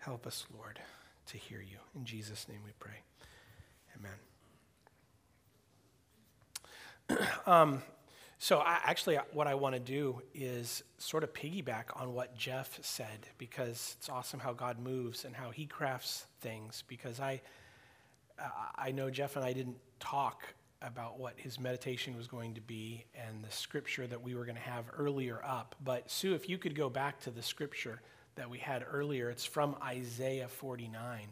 Help us, Lord, to hear you. In Jesus' name we pray. Amen. um, so, I, actually, what I want to do is sort of piggyback on what Jeff said because it's awesome how God moves and how He crafts things. Because I, I know Jeff and I didn't talk about what his meditation was going to be and the scripture that we were going to have earlier up. But, Sue, if you could go back to the scripture that we had earlier, it's from Isaiah 49.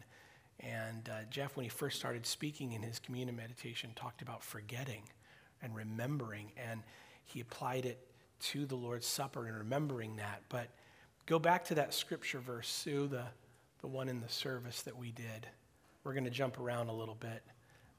And uh, Jeff, when he first started speaking in his communion meditation, talked about forgetting and remembering. And he applied it to the Lord's Supper and remembering that. But go back to that scripture verse, Sue, the, the one in the service that we did. We're going to jump around a little bit.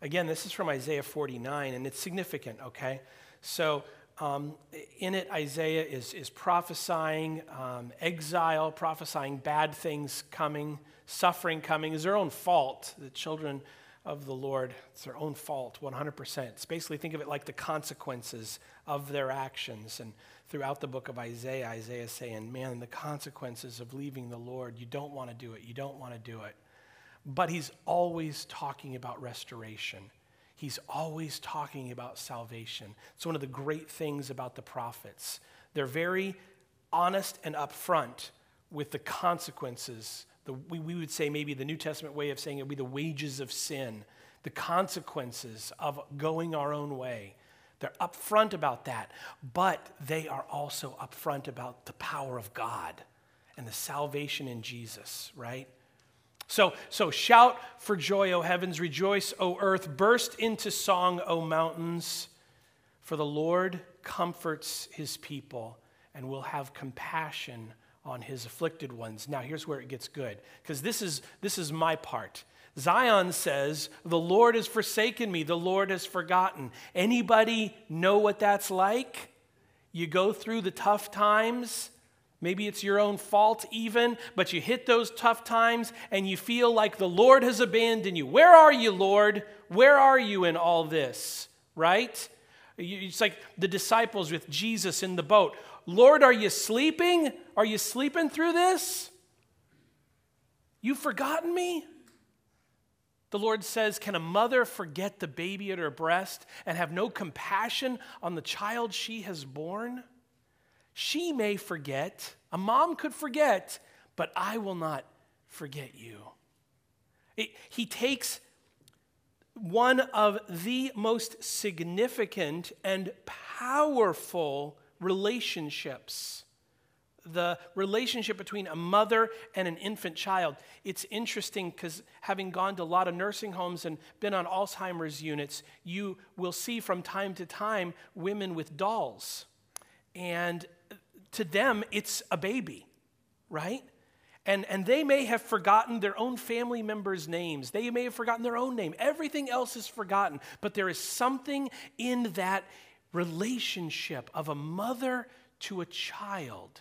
Again, this is from Isaiah 49, and it's significant, okay? So, um, in it, Isaiah is, is prophesying um, exile, prophesying bad things coming, suffering coming. Is their own fault. The children of the Lord, it's their own fault, 100%. It's basically think of it like the consequences of their actions. And throughout the book of Isaiah, Isaiah is saying, man, the consequences of leaving the Lord, you don't want to do it, you don't want to do it. But he's always talking about restoration. He's always talking about salvation. It's one of the great things about the prophets. They're very honest and upfront with the consequences the, we, we would say maybe the New Testament way of saying it would be the wages of sin, the consequences of going our own way. They're upfront about that, but they are also upfront about the power of God and the salvation in Jesus, right? So, so shout for joy, O heavens, rejoice, O earth, burst into song, O mountains, for the Lord comforts his people and will have compassion on his afflicted ones. Now, here's where it gets good, because this is, this is my part. Zion says, The Lord has forsaken me, the Lord has forgotten. Anybody know what that's like? You go through the tough times. Maybe it's your own fault, even, but you hit those tough times and you feel like the Lord has abandoned you. Where are you, Lord? Where are you in all this? Right? It's like the disciples with Jesus in the boat. Lord, are you sleeping? Are you sleeping through this? You've forgotten me? The Lord says, Can a mother forget the baby at her breast and have no compassion on the child she has born? She may forget, a mom could forget, but I will not forget you. It, he takes one of the most significant and powerful relationships. The relationship between a mother and an infant child. It's interesting because having gone to a lot of nursing homes and been on Alzheimer's units, you will see from time to time women with dolls. And to them, it's a baby, right? And, and they may have forgotten their own family members' names. They may have forgotten their own name. Everything else is forgotten. But there is something in that relationship of a mother to a child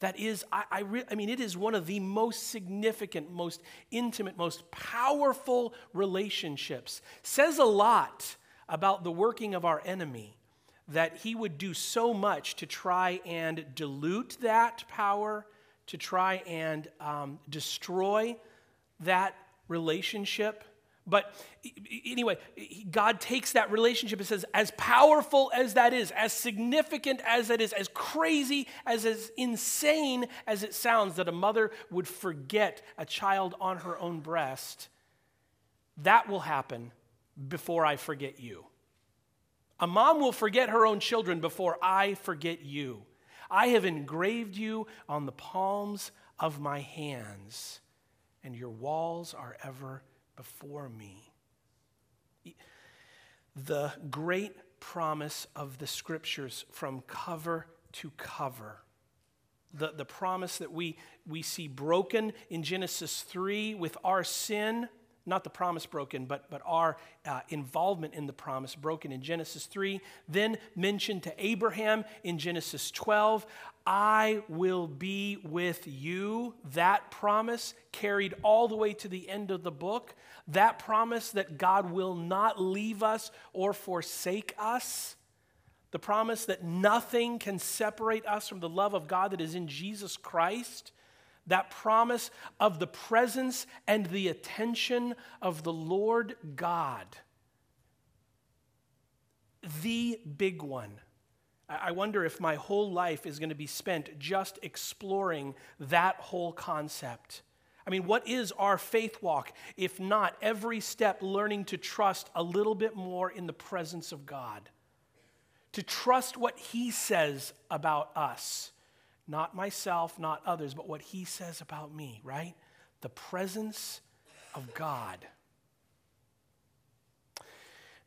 that is I, I, re, I, mean it is one of the most significant most intimate most powerful relationships says a lot about the working of our enemy that he would do so much to try and dilute that power to try and um, destroy that relationship but anyway, God takes that relationship and says, as powerful as that is, as significant as that is, as crazy, as as insane as it sounds that a mother would forget a child on her own breast, that will happen before I forget you. A mom will forget her own children before I forget you. I have engraved you on the palms of my hands, and your walls are ever before me. The great promise of the scriptures from cover to cover. The, the promise that we, we see broken in Genesis 3 with our sin not the promise broken, but, but our uh, involvement in the promise broken in Genesis 3. Then mentioned to Abraham in Genesis 12, I will be with you. That promise carried all the way to the end of the book. That promise that God will not leave us or forsake us. The promise that nothing can separate us from the love of God that is in Jesus Christ that promise of the presence and the attention of the Lord God. The big one. I wonder if my whole life is going to be spent just exploring that whole concept. I mean, what is our faith walk if not every step learning to trust a little bit more in the presence of God? To trust what He says about us, not myself, not others, but what He says about me, right? The presence of God.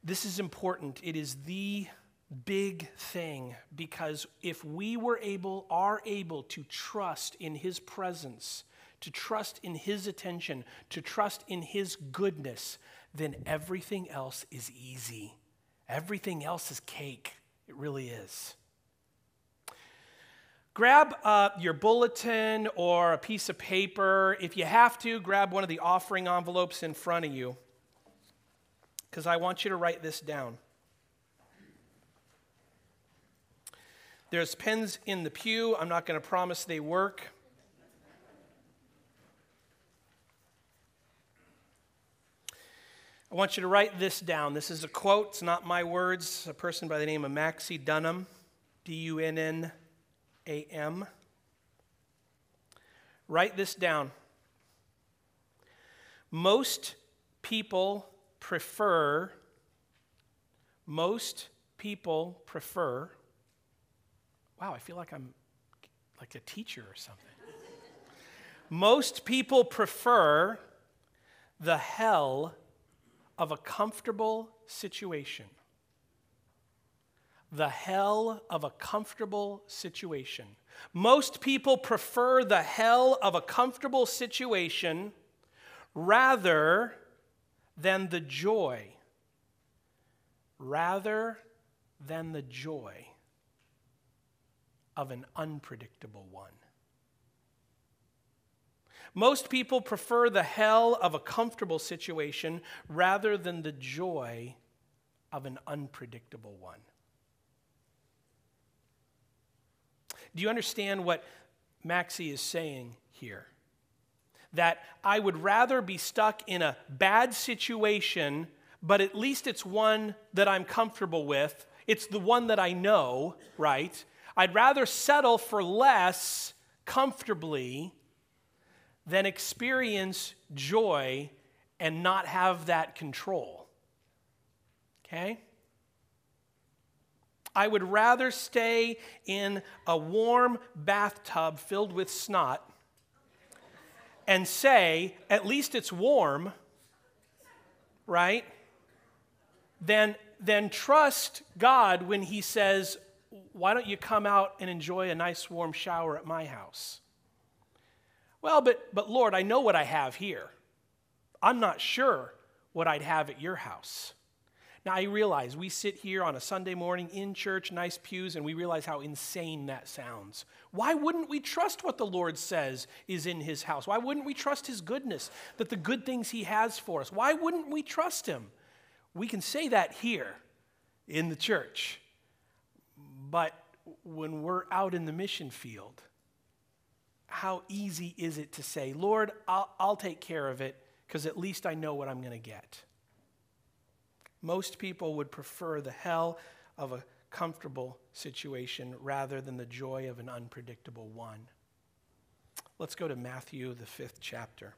This is important. It is the big thing because if we were able, are able to trust in His presence, to trust in His attention, to trust in His goodness, then everything else is easy. Everything else is cake. It really is. Grab uh, your bulletin or a piece of paper. If you have to, grab one of the offering envelopes in front of you because I want you to write this down. There's pens in the pew. I'm not going to promise they work. I want you to write this down. This is a quote, it's not my words. A person by the name of Maxie Dunnam, D U N N A M. Write this down. Most people prefer, most people prefer Wow, I feel like I'm like a teacher or something. Most people prefer the hell of a comfortable situation. The hell of a comfortable situation. Most people prefer the hell of a comfortable situation rather than the joy. Rather than the joy of an unpredictable one. Most people prefer the hell of a comfortable situation rather than the joy of an unpredictable one. Do you understand what Maxie is saying here? That I would rather be stuck in a bad situation, but at least it's one that I'm comfortable with. It's the one that I know, right? I'd rather settle for less comfortably than experience joy and not have that control. Okay? I would rather stay in a warm bathtub filled with snot and say, at least it's warm, right? Than, than trust God when He says, why don't you come out and enjoy a nice warm shower at my house? Well, but, but Lord, I know what I have here. I'm not sure what I'd have at your house. Now, I realize we sit here on a Sunday morning in church, nice pews, and we realize how insane that sounds. Why wouldn't we trust what the Lord says is in his house? Why wouldn't we trust his goodness, that the good things he has for us? Why wouldn't we trust him? We can say that here in the church. But when we're out in the mission field, how easy is it to say, Lord, I'll, I'll take care of it because at least I know what I'm going to get? Most people would prefer the hell of a comfortable situation rather than the joy of an unpredictable one. Let's go to Matthew, the fifth chapter.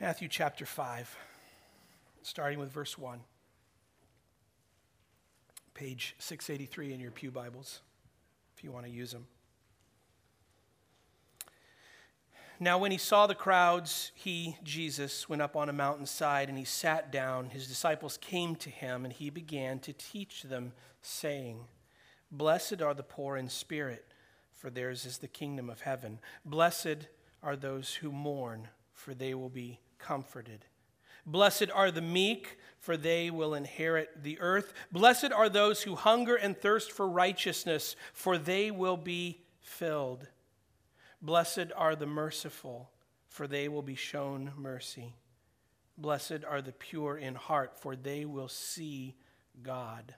Matthew chapter 5, starting with verse 1 page 683 in your Pew Bibles, if you want to use them. Now, when he saw the crowds, he, Jesus, went up on a mountainside and he sat down. His disciples came to him and he began to teach them, saying, Blessed are the poor in spirit, for theirs is the kingdom of heaven. Blessed are those who mourn, for they will be comforted. Blessed are the meek, for they will inherit the earth. Blessed are those who hunger and thirst for righteousness, for they will be filled. Blessed are the merciful, for they will be shown mercy. Blessed are the pure in heart, for they will see God.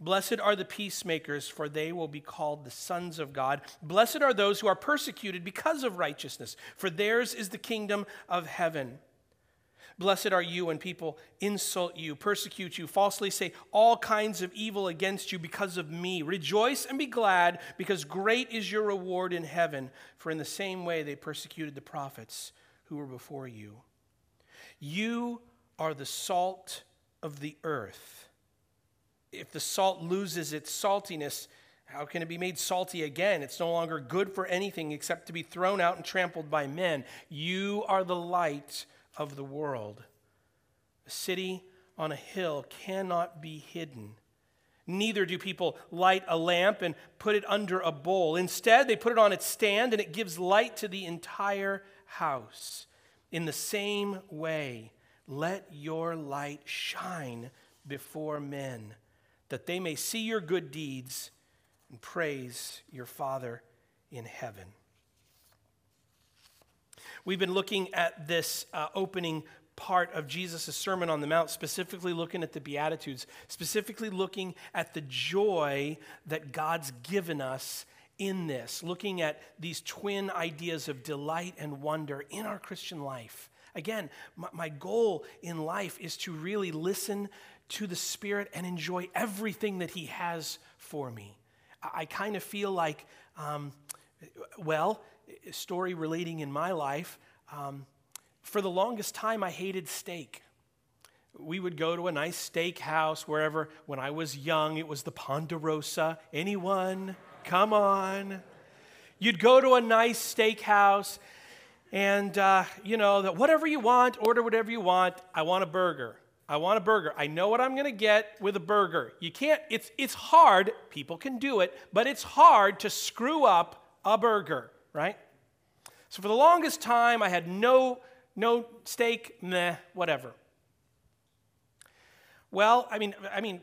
Blessed are the peacemakers, for they will be called the sons of God. Blessed are those who are persecuted because of righteousness, for theirs is the kingdom of heaven. Blessed are you when people insult you, persecute you, falsely say all kinds of evil against you because of me. Rejoice and be glad, because great is your reward in heaven, for in the same way they persecuted the prophets who were before you. You are the salt of the earth if the salt loses its saltiness, how can it be made salty again? It's no longer good for anything except to be thrown out and trampled by men. You are the light of the world. A city on a hill cannot be hidden. Neither do people light a lamp and put it under a bowl. Instead, they put it on its stand and it gives light to the entire house. In the same way, let your light shine before men that they may see your good deeds and praise your Father in heaven. We've been looking at this uh, opening part of Jesus' Sermon on the Mount, specifically looking at the Beatitudes, specifically looking at the joy that God's given us in this, looking at these twin ideas of delight and wonder in our Christian life. Again, my, my goal in life is to really listen to the Spirit and enjoy everything that He has for me. I, I kind of feel like, um, well, story relating in my life, um, for the longest time I hated steak. We would go to a nice steak house wherever, when I was young, it was the Ponderosa. Anyone? Come on. You'd go to a nice steakhouse and, uh, you know, that whatever you want, order whatever you want. I want a burger. I want a burger. I know what I'm going to get with a burger. You can't, it's, it's hard. People can do it, but it's hard to screw up a burger, right? So for the longest time, I had no, no steak, meh, whatever. Well, I mean, I mean,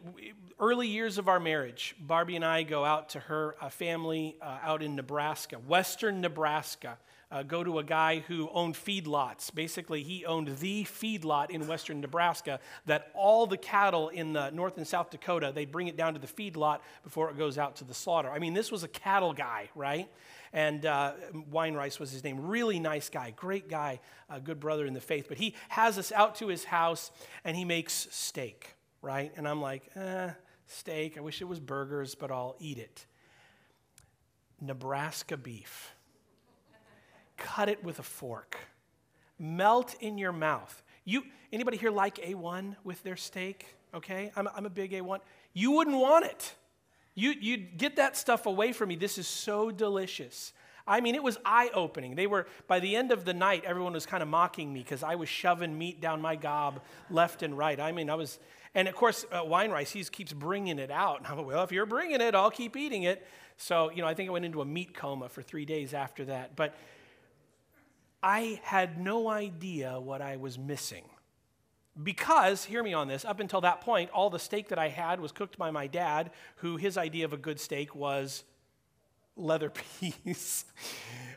early years of our marriage, Barbie and I go out to her uh, family uh, out in Nebraska, western Nebraska uh, go to a guy who owned feedlots. Basically, he owned the feedlot in western Nebraska that all the cattle in the North and South Dakota, they bring it down to the feedlot before it goes out to the slaughter. I mean, this was a cattle guy, right? And uh, Weinreis was his name. Really nice guy, great guy, a good brother in the faith. But he has us out to his house and he makes steak, right? And I'm like, eh, steak. I wish it was burgers, but I'll eat it. Nebraska beef cut it with a fork. Melt in your mouth. You, anybody here like A1 with their steak? Okay, I'm, I'm a big A1. You wouldn't want it. You, you'd get that stuff away from me. This is so delicious. I mean, it was eye opening. They were, by the end of the night, everyone was kind of mocking me because I was shoving meat down my gob left and right. I mean, I was, and of course, uh, rice. he keeps bringing it out. And I'm like, well, if you're bringing it, I'll keep eating it. So, you know, I think I went into a meat coma for three days after that. But I had no idea what I was missing. Because, hear me on this, up until that point, all the steak that I had was cooked by my dad, who his idea of a good steak was leather piece.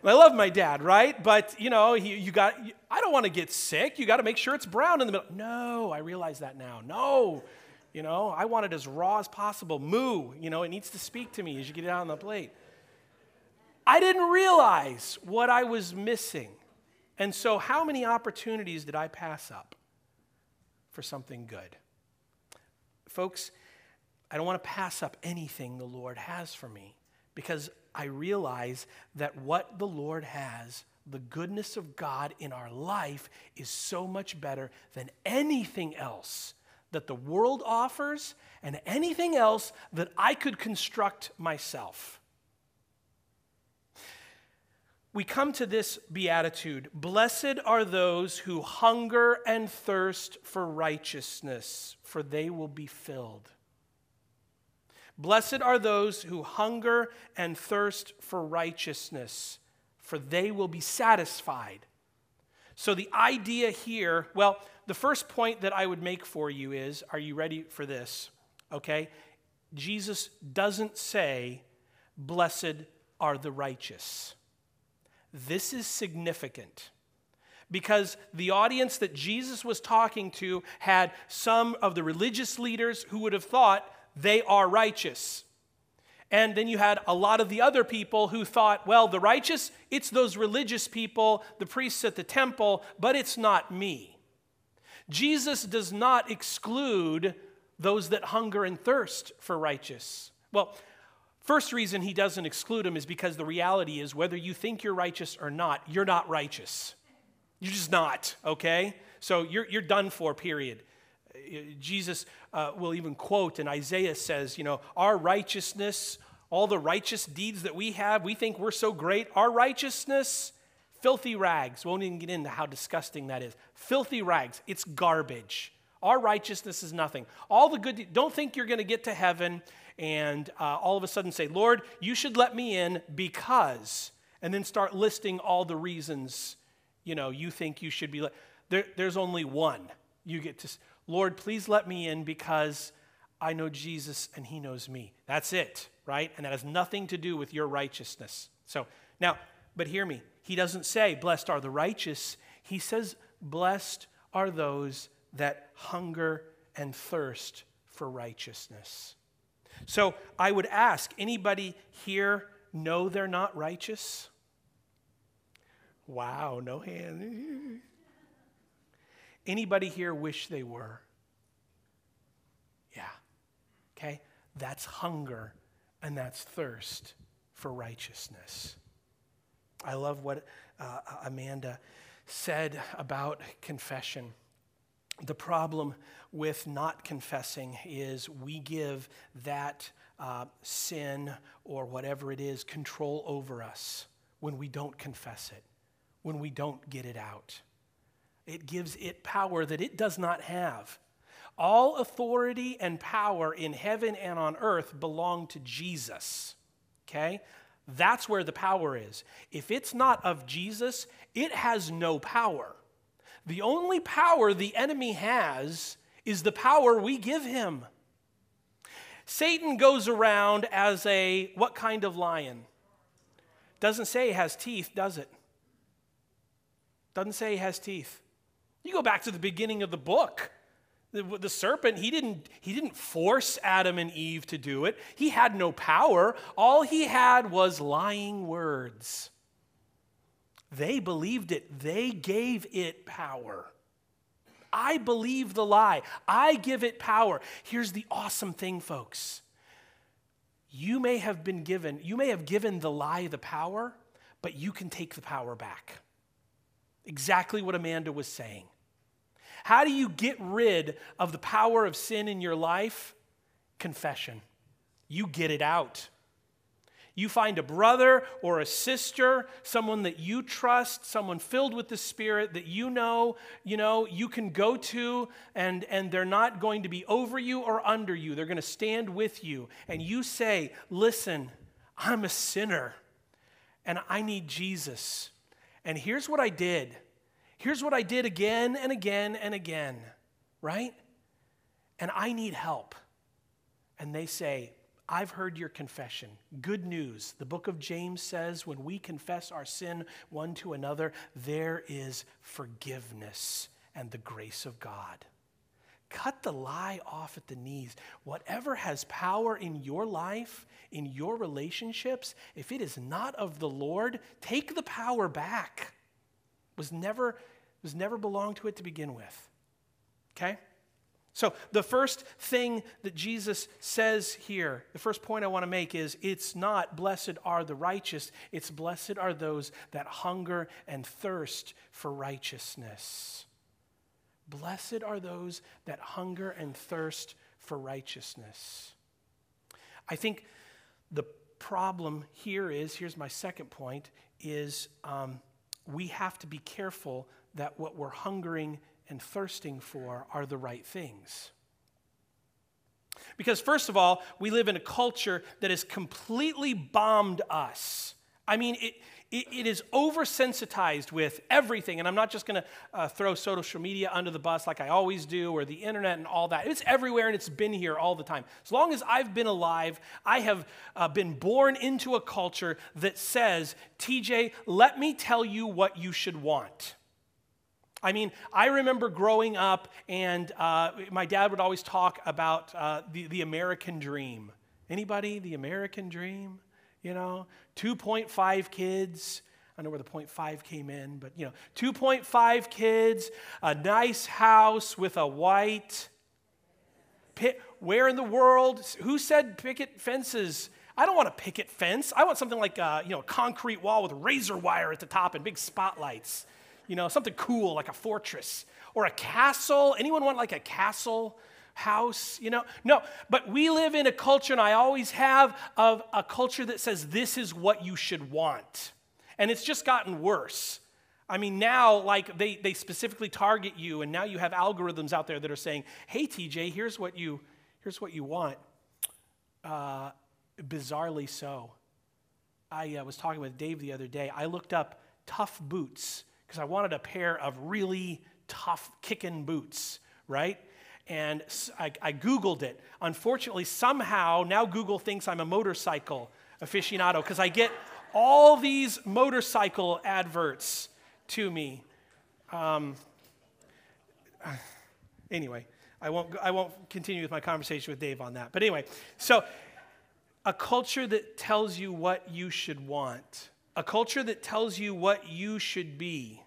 I love my dad, right? But, you know, he, you got, I don't want to get sick. You got to make sure it's brown in the middle. No, I realize that now. No, you know, I want it as raw as possible. Moo, you know, it needs to speak to me as you get it out on the plate. I didn't realize what I was missing. And so, how many opportunities did I pass up for something good? Folks, I don't want to pass up anything the Lord has for me because I realize that what the Lord has, the goodness of God in our life, is so much better than anything else that the world offers and anything else that I could construct myself we come to this beatitude Blessed are those who hunger and thirst for righteousness, for they will be filled. Blessed are those who hunger and thirst for righteousness, for they will be satisfied. So, the idea here, well, the first point that I would make for you is are you ready for this? Okay? Jesus doesn't say, Blessed are the righteous. This is significant because the audience that Jesus was talking to had some of the religious leaders who would have thought they are righteous. And then you had a lot of the other people who thought, well, the righteous, it's those religious people, the priests at the temple, but it's not me. Jesus does not exclude those that hunger and thirst for righteous. Well, first reason he doesn't exclude them is because the reality is whether you think you're righteous or not, you're not righteous. You're just not, okay? So you're, you're done for, period. Jesus uh, will even quote, and Isaiah says, you know, our righteousness, all the righteous deeds that we have, we think we're so great. Our righteousness, filthy rags. Won't even get into how disgusting that is. Filthy rags, it's garbage. Our righteousness is nothing. All the good, don't think you're going to get to heaven and uh, all of a sudden say, Lord, you should let me in because, and then start listing all the reasons, you know, you think you should be let. There, there's only one. You get to, Lord, please let me in because I know Jesus and he knows me. That's it, right? And that has nothing to do with your righteousness. So now, but hear me. He doesn't say, blessed are the righteous. He says, blessed are those that hunger and thirst for righteousness. So I would ask anybody here know they're not righteous? Wow, no hand. Anybody here wish they were? Yeah. Okay? That's hunger and that's thirst for righteousness. I love what uh, Amanda said about confession. The problem with not confessing is we give that uh, sin or whatever it is control over us when we don't confess it, when we don't get it out. It gives it power that it does not have. All authority and power in heaven and on earth belong to Jesus. Okay? That's where the power is. If it's not of Jesus, it has no power. The only power the enemy has is the power we give him. Satan goes around as a what kind of lion? Doesn't say he has teeth, does it? Doesn't say he has teeth. You go back to the beginning of the book. The, the, serpent, he didn't, he didn't force Adam and Eve to do it. He had no power. All he had was lying words. They believed it, they gave it power. I believe the lie, I give it power. Here's the awesome thing, folks. You may have been given, you may have given the lie the power, but you can take the power back. Exactly what Amanda was saying. How do you get rid of the power of sin in your life? Confession. You get it out. You find a brother or a sister, someone that you trust, someone filled with the Spirit that you know, you know, you can go to and, and they're not going to be over you or under you. They're going to stand with you. And you say, listen, I'm a sinner and I need Jesus. And here's what I did. Here's what I did again and again and again, right? And I need help. And they say, I've heard your confession. Good news. The book of James says when we confess our sin one to another, there is forgiveness and the grace of God. Cut the lie off at the knees. Whatever has power in your life, in your relationships, if it is not of the Lord, take the power back. Was never was never belonged to it to begin with. Okay? So, the first thing that Jesus says here, the first point I want to make is it's not blessed are the righteous, it's blessed are those that hunger and thirst for righteousness. Blessed are those that hunger and thirst for righteousness. I think the problem here is here's my second point is um, we have to be careful that what we're hungering and thirsting for are the right things. Because, first of all, we live in a culture that has completely bombed us. I mean, it, it, it is oversensitized with everything. And I'm not just going to uh, throw social media under the bus like I always do, or the internet and all that. It's everywhere and it's been here all the time. As long as I've been alive, I have uh, been born into a culture that says, TJ, let me tell you what you should want. I mean, I remember growing up, and uh, my dad would always talk about uh, the, the American dream. Anybody? The American dream? You know, 2.5 kids. I know where the 0.5 came in, but you know, 2.5 kids, a nice house with a white. Pit, where in the world? Who said picket fences? I don't want a picket fence. I want something like a, you know, a concrete wall with razor wire at the top and big spotlights you know, something cool like a fortress or a castle. Anyone want like a castle house? You know, no, but we live in a culture, and I always have, of a culture that says this is what you should want. And it's just gotten worse. I mean, now, like, they, they specifically target you, and now you have algorithms out there that are saying, hey, TJ, here's what you, here's what you want. Uh, bizarrely so. I uh, was talking with Dave the other day. I looked up tough boots because I wanted a pair of really tough kicking boots, right? And I, I, Googled it. Unfortunately, somehow now Google thinks I'm a motorcycle aficionado because I get all these motorcycle adverts to me. Um, anyway, I won't, I won't continue with my conversation with Dave on that. But anyway, so a culture that tells you what you should want a culture that tells you what you should be.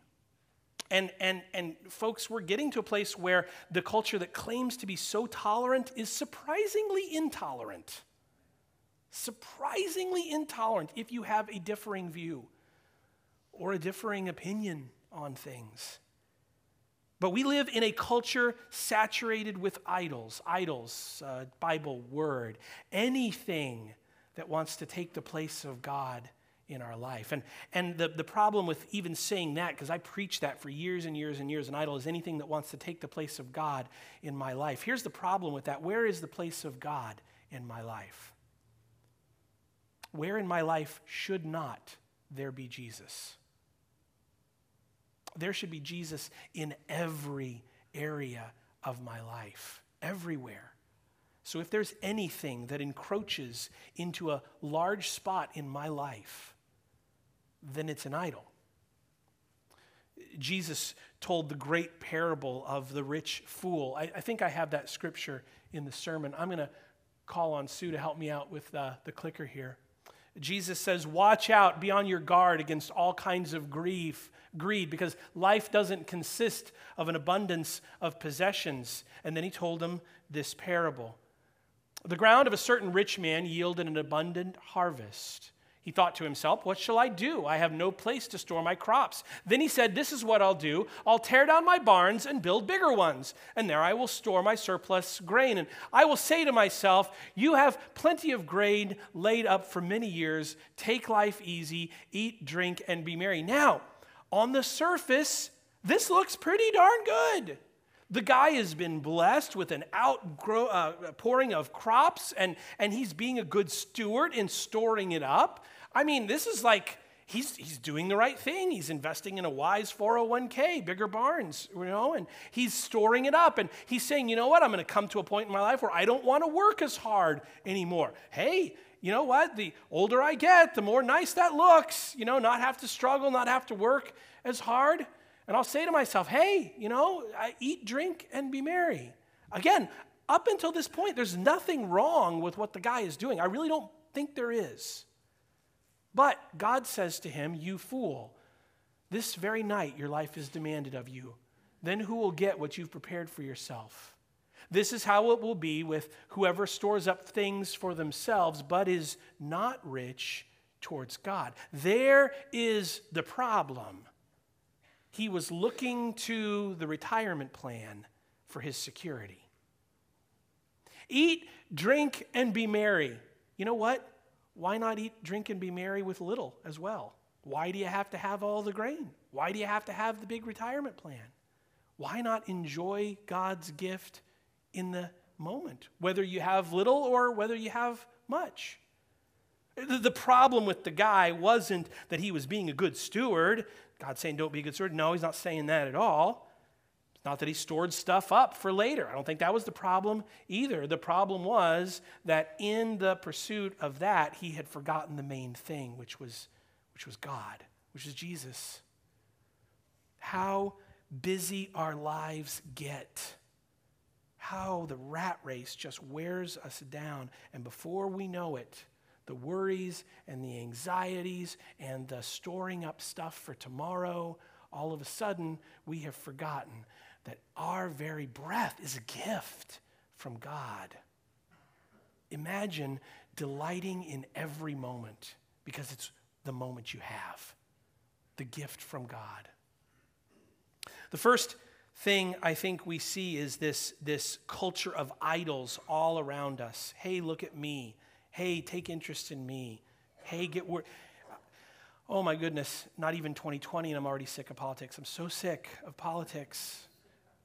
And, and, and folks, we're getting to a place where the culture that claims to be so tolerant is surprisingly intolerant. Surprisingly intolerant if you have a differing view or a differing opinion on things. But we live in a culture saturated with idols, idols, uh, Bible word, anything that wants to take the place of God in our life. And, and the, the problem with even saying that, because I preached that for years and years and years, an idol is anything that wants to take the place of God in my life. Here's the problem with that where is the place of God in my life? Where in my life should not there be Jesus? There should be Jesus in every area of my life, everywhere. So if there's anything that encroaches into a large spot in my life, then it's an idol. Jesus told the great parable of the rich fool. I, I think I have that scripture in the sermon. I'm going to call on Sue to help me out with the clicker here. Jesus says, Watch out, be on your guard against all kinds of grief, greed, because life doesn't consist of an abundance of possessions. And then he told him this parable The ground of a certain rich man yielded an abundant harvest. He thought to himself, What shall I do? I have no place to store my crops. Then he said, This is what I'll do. I'll tear down my barns and build bigger ones, and there I will store my surplus grain. And I will say to myself, You have plenty of grain laid up for many years. Take life easy, eat, drink, and be merry. Now, on the surface, this looks pretty darn good. The guy has been blessed with an outpouring uh, of crops, and, and he's being a good steward in storing it up. I mean, this is like he's, he's doing the right thing. He's investing in a wise 401k, bigger barns, you know, and he's storing it up. And he's saying, you know what? I'm going to come to a point in my life where I don't want to work as hard anymore. Hey, you know what? The older I get, the more nice that looks, you know, not have to struggle, not have to work as hard. And I'll say to myself, hey, you know, I eat, drink, and be merry. Again, up until this point, there's nothing wrong with what the guy is doing. I really don't think there is. But God says to him, You fool, this very night your life is demanded of you. Then who will get what you've prepared for yourself? This is how it will be with whoever stores up things for themselves, but is not rich towards God. There is the problem. He was looking to the retirement plan for his security. Eat, drink, and be merry. You know what? why not eat, drink, and be merry with little as well? Why do you have to have all the grain? Why do you have to have the big retirement plan? Why not enjoy God's gift in the moment, whether you have little or whether you have much? The problem with the guy wasn't that he was being a good steward. God saying, don't be a good steward. No, he's not saying that at all. It's not that he stored stuff up for later. I don't think that was the problem either. The problem was that in the pursuit of that, he had forgotten the main thing, which was, which was God, which is Jesus. How busy our lives get. How the rat race just wears us down. And before we know it, the worries and the anxieties and the storing up stuff for tomorrow, all of a sudden we have forgotten that our very breath is a gift from God. Imagine delighting in every moment because it's the moment you have, the gift from God. The first thing I think we see is this, this culture of idols all around us. Hey, look at me. Hey, take interest in me. Hey, get work. Oh my goodness, not even 2020, and I'm already sick of politics. I'm so sick of politics.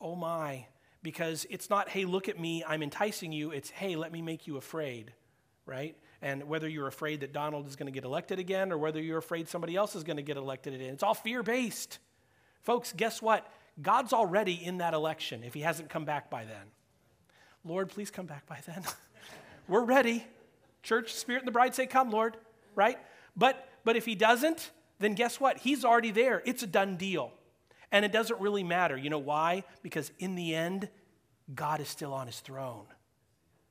Oh my. Because it's not, hey, look at me, I'm enticing you. It's, hey, let me make you afraid, right? And whether you're afraid that Donald is going to get elected again or whether you're afraid somebody else is going to get elected again, it's all fear based. Folks, guess what? God's already in that election if he hasn't come back by then. Lord, please come back by then. We're ready. Church, Spirit, and the bride say, Come, Lord, right? But, but if he doesn't, then guess what? He's already there. It's a done deal. And it doesn't really matter. You know why? Because in the end, God is still on his throne.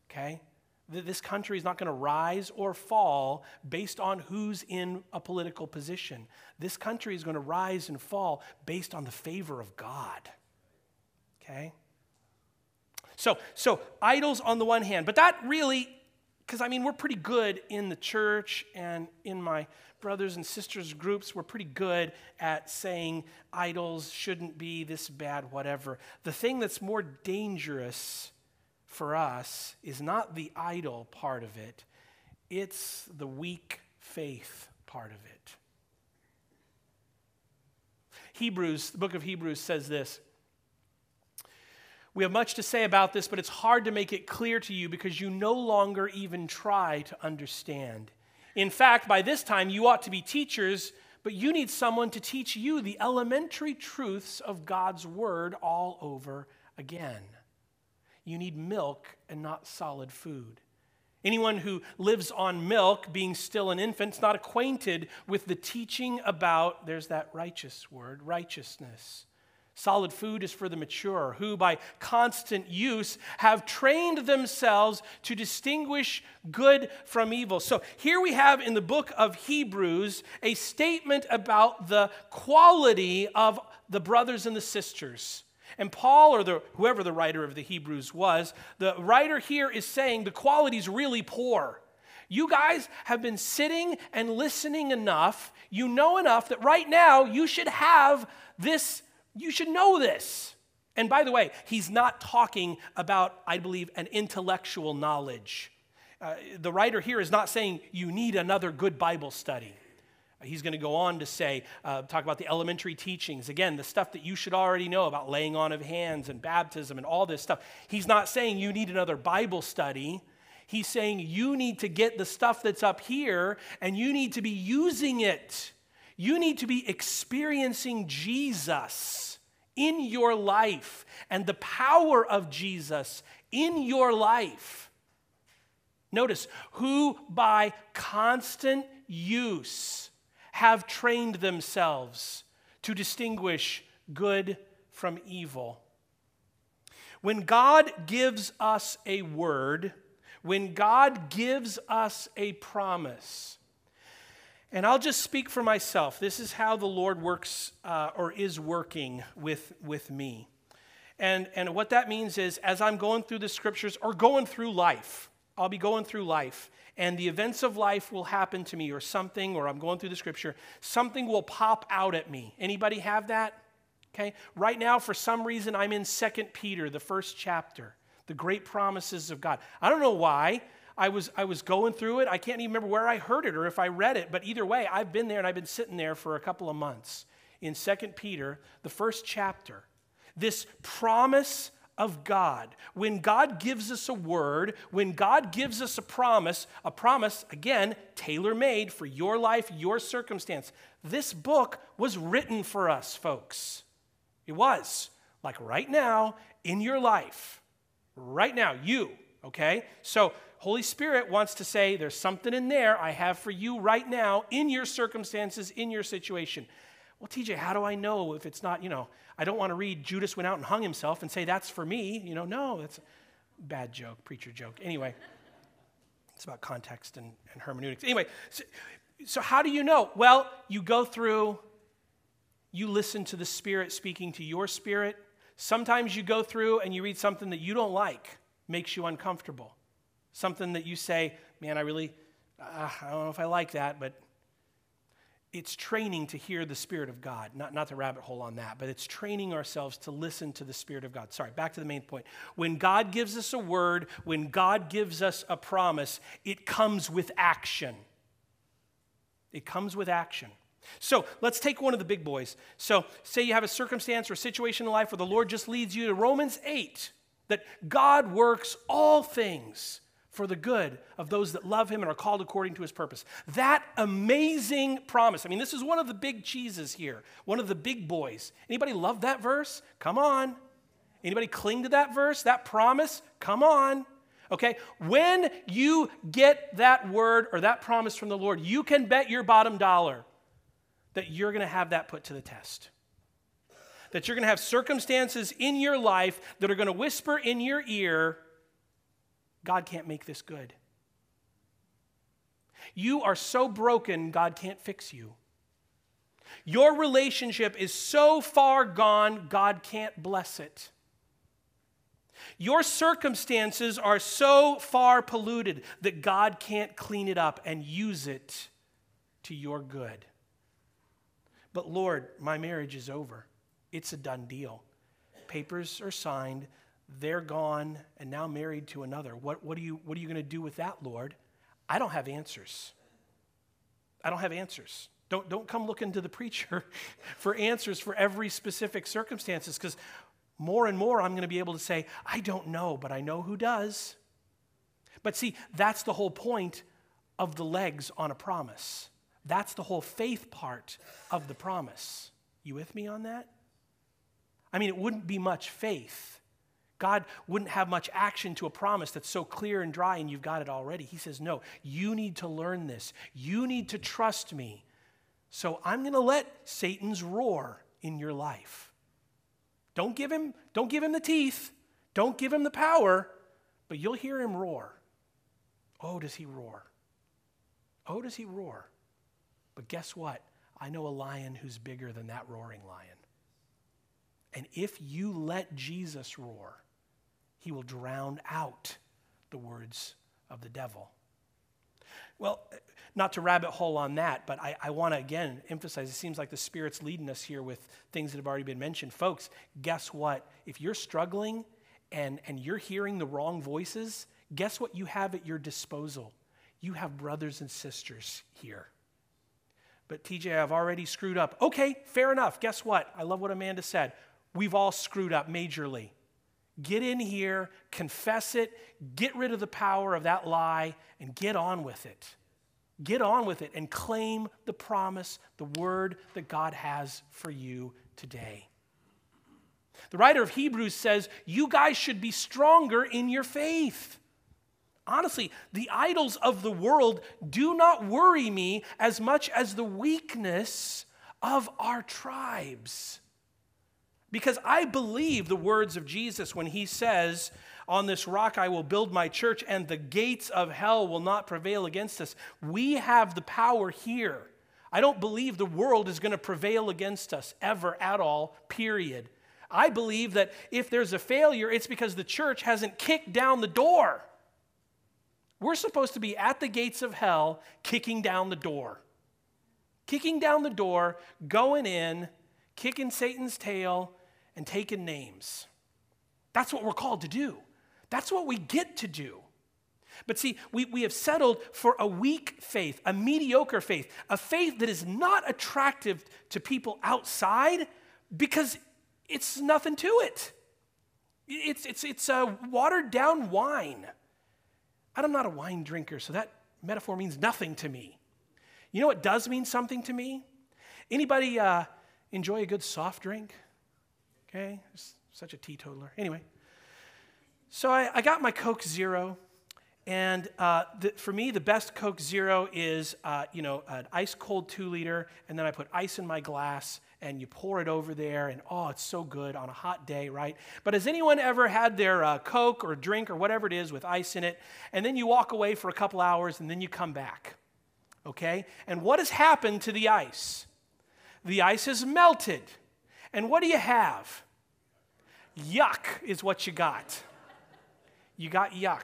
Okay? This country is not going to rise or fall based on who's in a political position. This country is going to rise and fall based on the favor of God. Okay? So, so idols on the one hand, but that really, because I mean, we're pretty good in the church and in my brothers and sisters groups, we're pretty good at saying idols shouldn't be this bad, whatever. The thing that's more dangerous for us is not the idol part of it, it's the weak faith part of it. Hebrews, the book of Hebrews says this. We have much to say about this, but it's hard to make it clear to you because you no longer even try to understand. In fact, by this time, you ought to be teachers, but you need someone to teach you the elementary truths of God's word all over again. You need milk and not solid food. Anyone who lives on milk, being still an infant, is not acquainted with the teaching about, there's that righteous word, righteousness. Solid food is for the mature, who by constant use have trained themselves to distinguish good from evil. So here we have in the book of Hebrews a statement about the quality of the brothers and the sisters. And Paul, or the, whoever the writer of the Hebrews was, the writer here is saying the quality is really poor. You guys have been sitting and listening enough. You know enough that right now you should have this, you should know this. And by the way, he's not talking about, I believe, an intellectual knowledge. Uh, the writer here is not saying you need another good Bible study. He's going to go on to say, uh, talk about the elementary teachings. Again, the stuff that you should already know about laying on of hands and baptism and all this stuff. He's not saying you need another Bible study. He's saying you need to get the stuff that's up here and you need to be using it. You need to be experiencing Jesus in your life and the power of Jesus in your life. Notice, who by constant use have trained themselves to distinguish good from evil. When God gives us a word, when God gives us a promise, and I'll just speak for myself. This is how the Lord works uh, or is working with, with me. And, and what that means is, as I'm going through the scriptures or going through life, I'll be going through life, and the events of life will happen to me, or something, or I'm going through the scripture, something will pop out at me. Anybody have that? Okay. Right now, for some reason, I'm in Second Peter, the first chapter, the great promises of God. I don't know why. I was, I was going through it. I can't even remember where I heard it or if I read it, but either way, I've been there and I've been sitting there for a couple of months in Second Peter, the first chapter. This promise of God. When God gives us a word, when God gives us a promise, a promise, again, tailor made for your life, your circumstance. This book was written for us, folks. It was. Like right now in your life. Right now, you, okay? So, Holy Spirit wants to say, there's something in there I have for you right now in your circumstances, in your situation. Well, TJ, how do I know if it's not, you know, I don't want to read Judas went out and hung himself and say that's for me. You know, no, that's a bad joke, preacher joke. Anyway, it's about context and, and hermeneutics. Anyway, so, so how do you know? Well, you go through, you listen to the Spirit speaking to your spirit. Sometimes you go through and you read something that you don't like, makes you uncomfortable. Something that you say, man, I really, uh, I don't know if I like that, but it's training to hear the Spirit of God. Not, not the rabbit hole on that, but it's training ourselves to listen to the Spirit of God. Sorry, back to the main point. When God gives us a word, when God gives us a promise, it comes with action. It comes with action. So let's take one of the big boys. So, say you have a circumstance or a situation in life where the Lord just leads you to Romans 8, that God works all things for the good of those that love him and are called according to his purpose. That amazing promise. I mean, this is one of the big cheeses here, one of the big boys. Anybody love that verse? Come on. Anybody cling to that verse, that promise? Come on. Okay? When you get that word or that promise from the Lord, you can bet your bottom dollar that you're going to have that put to the test. That you're going to have circumstances in your life that are going to whisper in your ear, God can't make this good. You are so broken, God can't fix you. Your relationship is so far gone, God can't bless it. Your circumstances are so far polluted that God can't clean it up and use it to your good. But Lord, my marriage is over. It's a done deal. Papers are signed, they're gone and now married to another. What, what are you, what are you going to do with that, Lord? I don't have answers. I don't have answers. Don't, don't come looking to the preacher for answers for every specific circumstances because more and more I'm going to be able to say, I don't know, but I know who does. But see, that's the whole point of the legs on a promise. That's the whole faith part of the promise. You with me on that? I mean, it wouldn't be much faith God wouldn't have much action to a promise that's so clear and dry and you've got it already. He says, No, you need to learn this. You need to trust me. So I'm going to let Satan's roar in your life. Don't give him don't give him the teeth. Don't give him the power, but you'll hear him roar. Oh, does he roar? Oh, does he roar? But guess what? I know a lion who's bigger than that roaring lion. And if you let Jesus roar, he will drown out the words of the devil. Well, not to rabbit hole on that, but I, I want to again emphasize it seems like the Spirit's leading us here with things that have already been mentioned. Folks, guess what? If you're struggling and, and you're hearing the wrong voices, guess what you have at your disposal? You have brothers and sisters here. But TJ, I've already screwed up. Okay, fair enough. Guess what? I love what Amanda said. We've all screwed up majorly. Get in here, confess it, get rid of the power of that lie, and get on with it. Get on with it and claim the promise, the word that God has for you today. The writer of Hebrews says, You guys should be stronger in your faith. Honestly, the idols of the world do not worry me as much as the weakness of our tribes. Because I believe the words of Jesus when he says, On this rock I will build my church, and the gates of hell will not prevail against us. We have the power here. I don't believe the world is going to prevail against us ever at all, period. I believe that if there's a failure, it's because the church hasn't kicked down the door. We're supposed to be at the gates of hell, kicking down the door. Kicking down the door, going in, kicking Satan's tail, and taking names. That's what we're called to do. That's what we get to do. But see, we, we have settled for a weak faith, a mediocre faith, a faith that is not attractive to people outside because it's nothing to it. It's, it's, it's a watered down wine. I'm not a wine drinker, so that metaphor means nothing to me. You know what does mean something to me? Anybody uh, enjoy a good soft drink? Okay? Such a teetotaler. Anyway, so I, I got my Coke Zero. And uh, the, for me, the best Coke Zero is, uh, you know, an ice cold two liter, and then I put ice in my glass, and you pour it over there, and oh, it's so good on a hot day, right? But has anyone ever had their uh, Coke or drink or whatever it is with ice in it, and then you walk away for a couple hours and then you come back? Okay? And what has happened to the ice? The ice has melted. And what do you have? Yuck is what you got. You got yuck.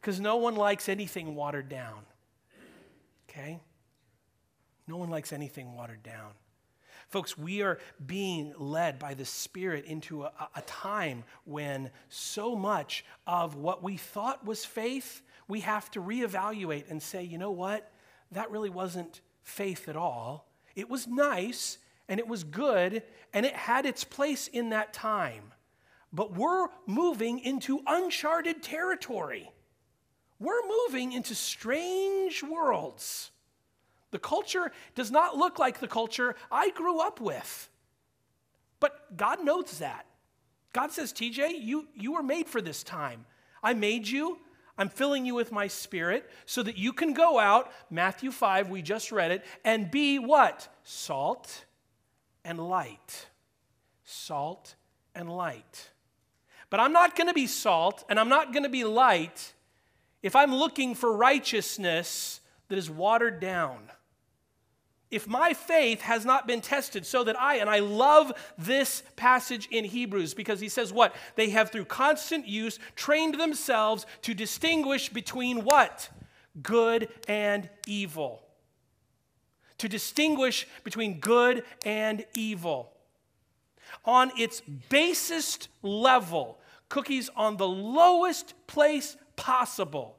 Because no one likes anything watered down. Okay? No one likes anything watered down. Folks, we are being led by the Spirit into a, a, time when so much of what we thought was faith, we have to reevaluate and say, you know what? That really wasn't faith at all. It was nice and it was good and it had its place in that time. But we're moving into uncharted territory. We're moving into strange worlds. The culture does not look like the culture I grew up with. But God knows that. God says, TJ, you, you were made for this time. I made you. I'm filling you with my spirit so that you can go out, Matthew 5, we just read it, and be what? Salt and light. Salt and light. But I'm not going to be salt and I'm not going to be light if I'm looking for righteousness that is watered down if my faith has not been tested so that I, and I love this passage in Hebrews because he says what? They have through constant use trained themselves to distinguish between what? Good and evil. To distinguish between good and evil. On its basest level, cookies on the lowest place possible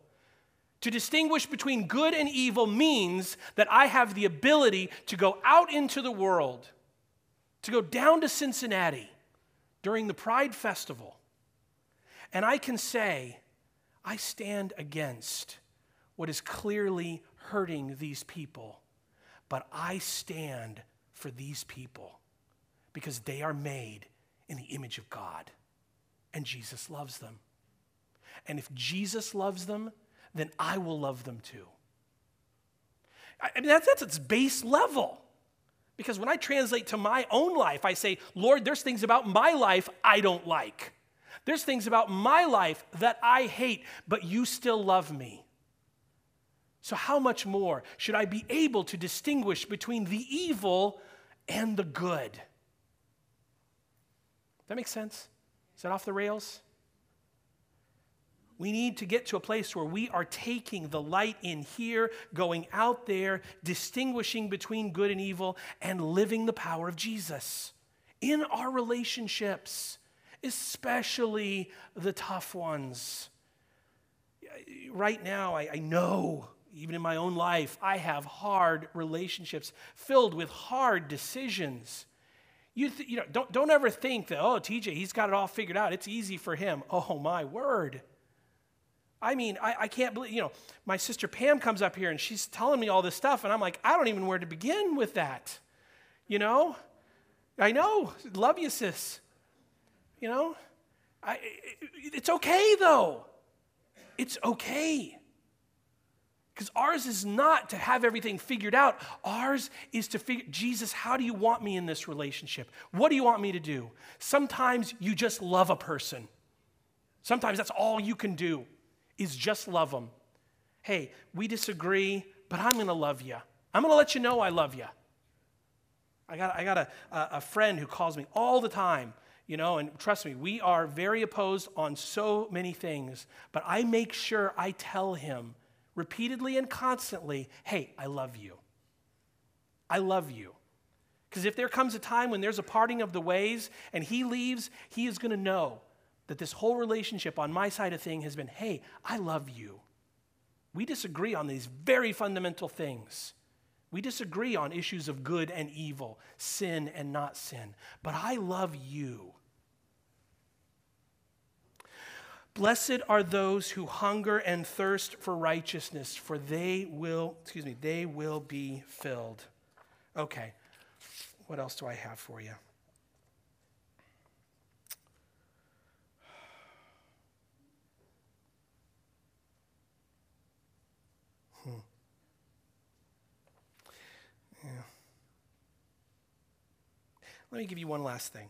to distinguish between good and evil means that I have the ability to go out into the world, to go down to Cincinnati during the Pride Festival, and I can say, I stand against what is clearly hurting these people, but I stand for these people because they are made in the image of God, and Jesus loves them. And if Jesus loves them, then I will love them too. I mean, that's, that's its base level. Because when I translate to my own life, I say, Lord, there's things about my life I don't like. There's things about my life that I hate, but you still love me. So, how much more should I be able to distinguish between the evil and the good? That makes sense? Is that off the rails? We need to get to a place where we are taking the light in here, going out there, distinguishing between good and evil, and living the power of Jesus in our relationships, especially the tough ones. Right now, I, I know, even in my own life, I have hard relationships filled with hard decisions. You, th- you know, don't, don't ever think that, oh, TJ, he's got it all figured out. It's easy for him. Oh, my word. I mean, I, I, can't believe, you know, my sister Pam comes up here and she's telling me all this stuff, and I'm like, I don't even know where to begin with that. You know? I know. Love you, sis. You know? I, it's okay, though. It's okay. Because ours is not to have everything figured out. Ours is to figure, Jesus, how do you want me in this relationship? What do you want me to do? Sometimes you just love a person. Sometimes that's all you can do is just love them. Hey, we disagree, but I'm going to love you. I'm going to let you know I love you. I got, I got a, a friend who calls me all the time, you know, and trust me, we are very opposed on so many things, but I make sure I tell him repeatedly and constantly, hey, I love you. I love you. Because if there comes a time when there's a parting of the ways and he leaves, he is going to know that this whole relationship on my side of thing has been hey, I love you. We disagree on these very fundamental things. We disagree on issues of good and evil, sin and not sin. But I love you. Blessed are those who hunger and thirst for righteousness, for they will, excuse me, they will be filled. Okay, what else do I have for you? Hmm. Yeah. Let me give you one last thing.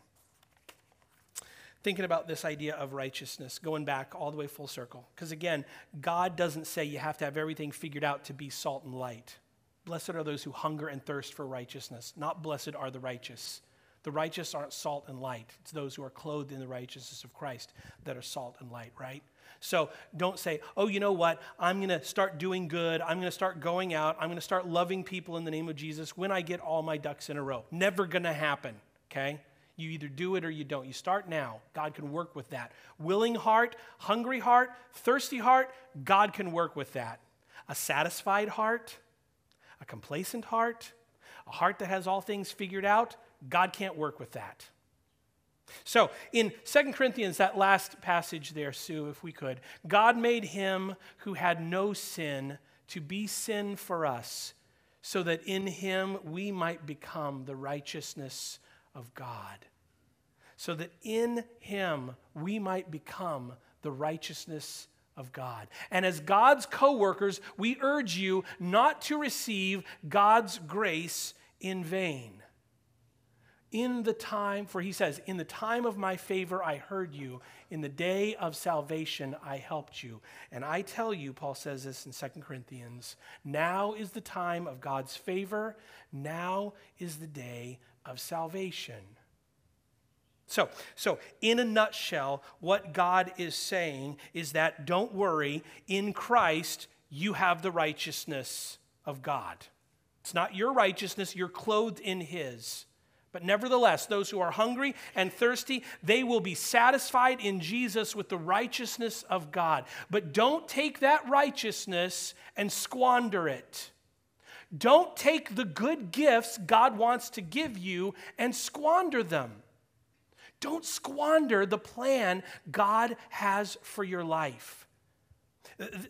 Thinking about this idea of righteousness, going back all the way full circle. Because again, God doesn't say you have to have everything figured out to be salt and light. Blessed are those who hunger and thirst for righteousness, not blessed are the righteous. The righteous aren't salt and light. It's those who are clothed in the righteousness of Christ that are salt and light, right? So don't say, oh, you know what? I'm going to start doing good. I'm going to start going out. I'm going to start loving people in the name of Jesus when I get all my ducks in a row. Never going to happen, okay? You either do it or you don't. You start now. God can work with that. Willing heart, hungry heart, thirsty heart, God can work with that. A satisfied heart, a complacent heart, a heart that has all things figured out, God can't work with that. So, in 2 Corinthians, that last passage there, Sue, if we could, God made him who had no sin to be sin for us, so that in him we might become the righteousness of God. So that in him we might become the righteousness of God. And as God's co workers, we urge you not to receive God's grace in vain in the time, for he says, In the time of my favor I heard you. In the day of salvation I helped you. And I tell you, Paul says this in 2 Corinthians, now is the time of God's favor. Now is the day of salvation. So, so, in a nutshell, what God is saying is that don't worry, in Christ, you have the righteousness of God. It's not your righteousness, you're clothed in His. But nevertheless, those who are hungry and thirsty, they will be satisfied in Jesus with the righteousness of God. But don't take that righteousness and squander it. Don't take the good gifts God wants to give you and squander them. Don't squander the plan God has for your life.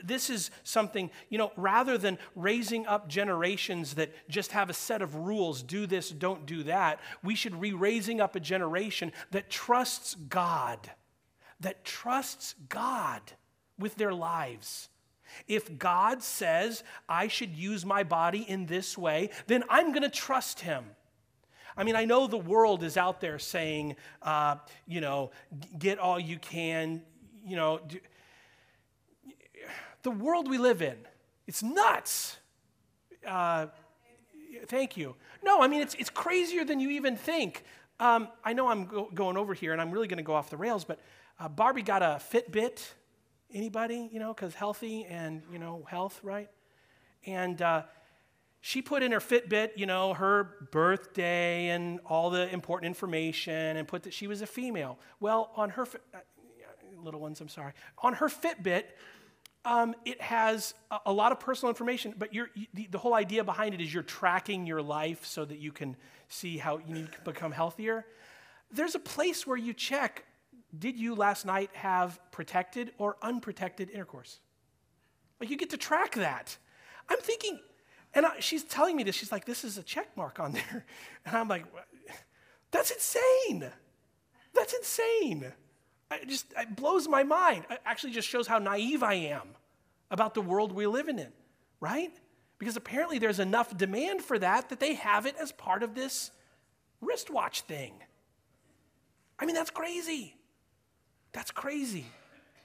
This is something, you know, rather than raising up generations that just have a set of rules do this, don't do that, we should be raising up a generation that trusts God, that trusts God with their lives. If God says I should use my body in this way, then I'm going to trust Him. I mean, I know the world is out there saying, uh, you know, get all you can, you know. Do, the world we live in. It's nuts. Uh, thank you. No, I mean, it's, it's crazier than you even think. Um, I know I'm go- going over here and I'm really going to go off the rails, but uh, Barbie got a Fitbit. Anybody? You know, because healthy and, you know, health, right? And uh, she put in her Fitbit, you know, her birthday and all the important information and put that she was a female. Well, on her, uh, little ones, I'm sorry, on her Fitbit, um, it has a, a, lot of personal information, but you, the, the, whole idea behind it is you're tracking your life so that you can see how you need to become healthier. There's a place where you check did you last night have protected or unprotected intercourse? Like you get to track that. I'm thinking, and I, she's telling me this. She's like, this is a check mark on there. And I'm like, that's insane. That's insane. It just it blows my mind. It actually just shows how naive I am about the world we're living in, right? Because apparently there's enough demand for that that they have it as part of this wristwatch thing. I mean, that's crazy. That's crazy.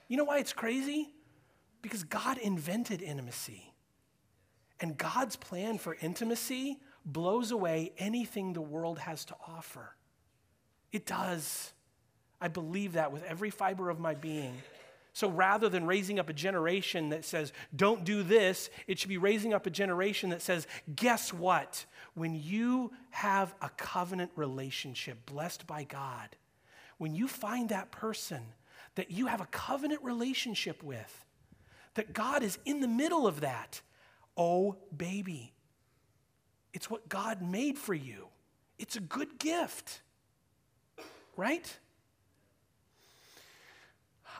You know why it's crazy? Because God invented intimacy. And God's plan for intimacy blows away anything the world has to offer. It does. I believe that with every fiber of my being. So rather than raising up a generation that says, don't do this, it should be raising up a generation that says, guess what? When you have a covenant relationship blessed by God, when you find that person that you have a covenant relationship with, that God is in the middle of that, oh, baby, it's what God made for you. It's a good gift, right?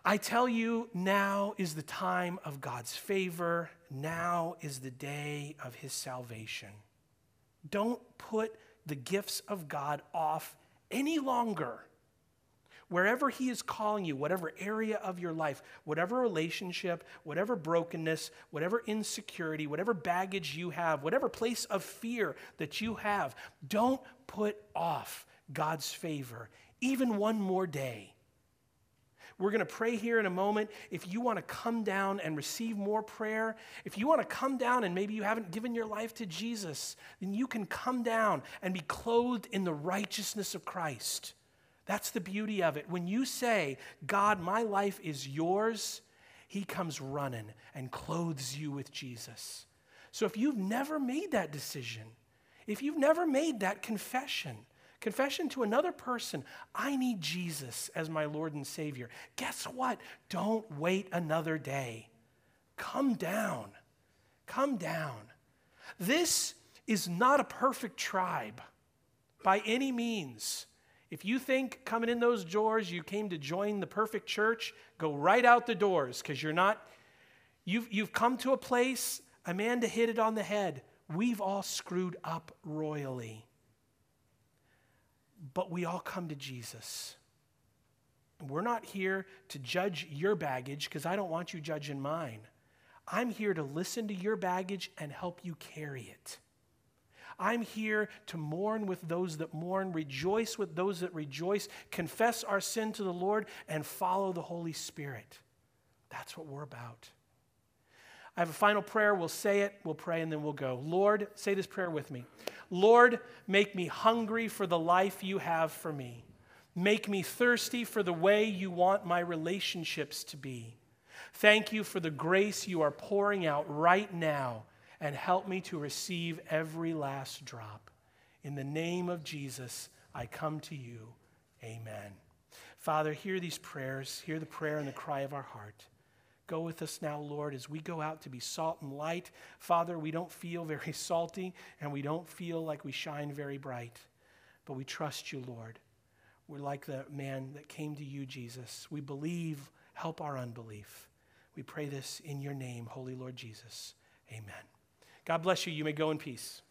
I tell you, now is the time of God's favor. Now is the day of his salvation. Don't put the gifts of God off any longer. Wherever He is calling you, whatever area of your life, whatever relationship, whatever brokenness, whatever insecurity, whatever baggage you have, whatever place of fear that you have, don't put off God's favor even one more day. We're going to pray here in a moment. If you want to come down and receive more prayer, if you want to come down and maybe you haven't given your life to Jesus, then you can come down and be clothed in the righteousness of Christ. That's the beauty of it. When you say, God, my life is yours, He comes running and clothes you with Jesus. So if you've never made that decision, if you've never made that confession, confession to another person, I need Jesus as my Lord and Savior, guess what? Don't wait another day. Come down. Come down. This is not a perfect tribe by any means. If you think coming in those doors you came to join the perfect church, go right out the doors because you're not, you've, you've come to a place, Amanda hit it on the head. We've all screwed up royally. But we all come to Jesus. We're not here to judge your baggage because I don't want you judging mine. I'm here to listen to your baggage and help you carry it. I'm here to mourn with those that mourn, rejoice with those that rejoice, confess our sin to the Lord, and follow the Holy Spirit. That's what we're about. I have a final prayer. We'll say it, we'll pray, and then we'll go. Lord, say this prayer with me. Lord, make me hungry for the life you have for me. Make me thirsty for the way you want my relationships to be. Thank you for the grace you are pouring out right now and help me to receive every last drop. In the name of Jesus, I come to you. Amen. Father, hear these prayers, hear the prayer and the cry of our heart. Go with us now, Lord, as we go out to be salt and light. Father, we don't feel very salty and we don't feel like we shine very bright, but we trust you, Lord. We're like the man that came to you, Jesus. We believe, help our unbelief. We pray this in your name, Holy Lord Jesus. Amen. God bless you. You may go in peace.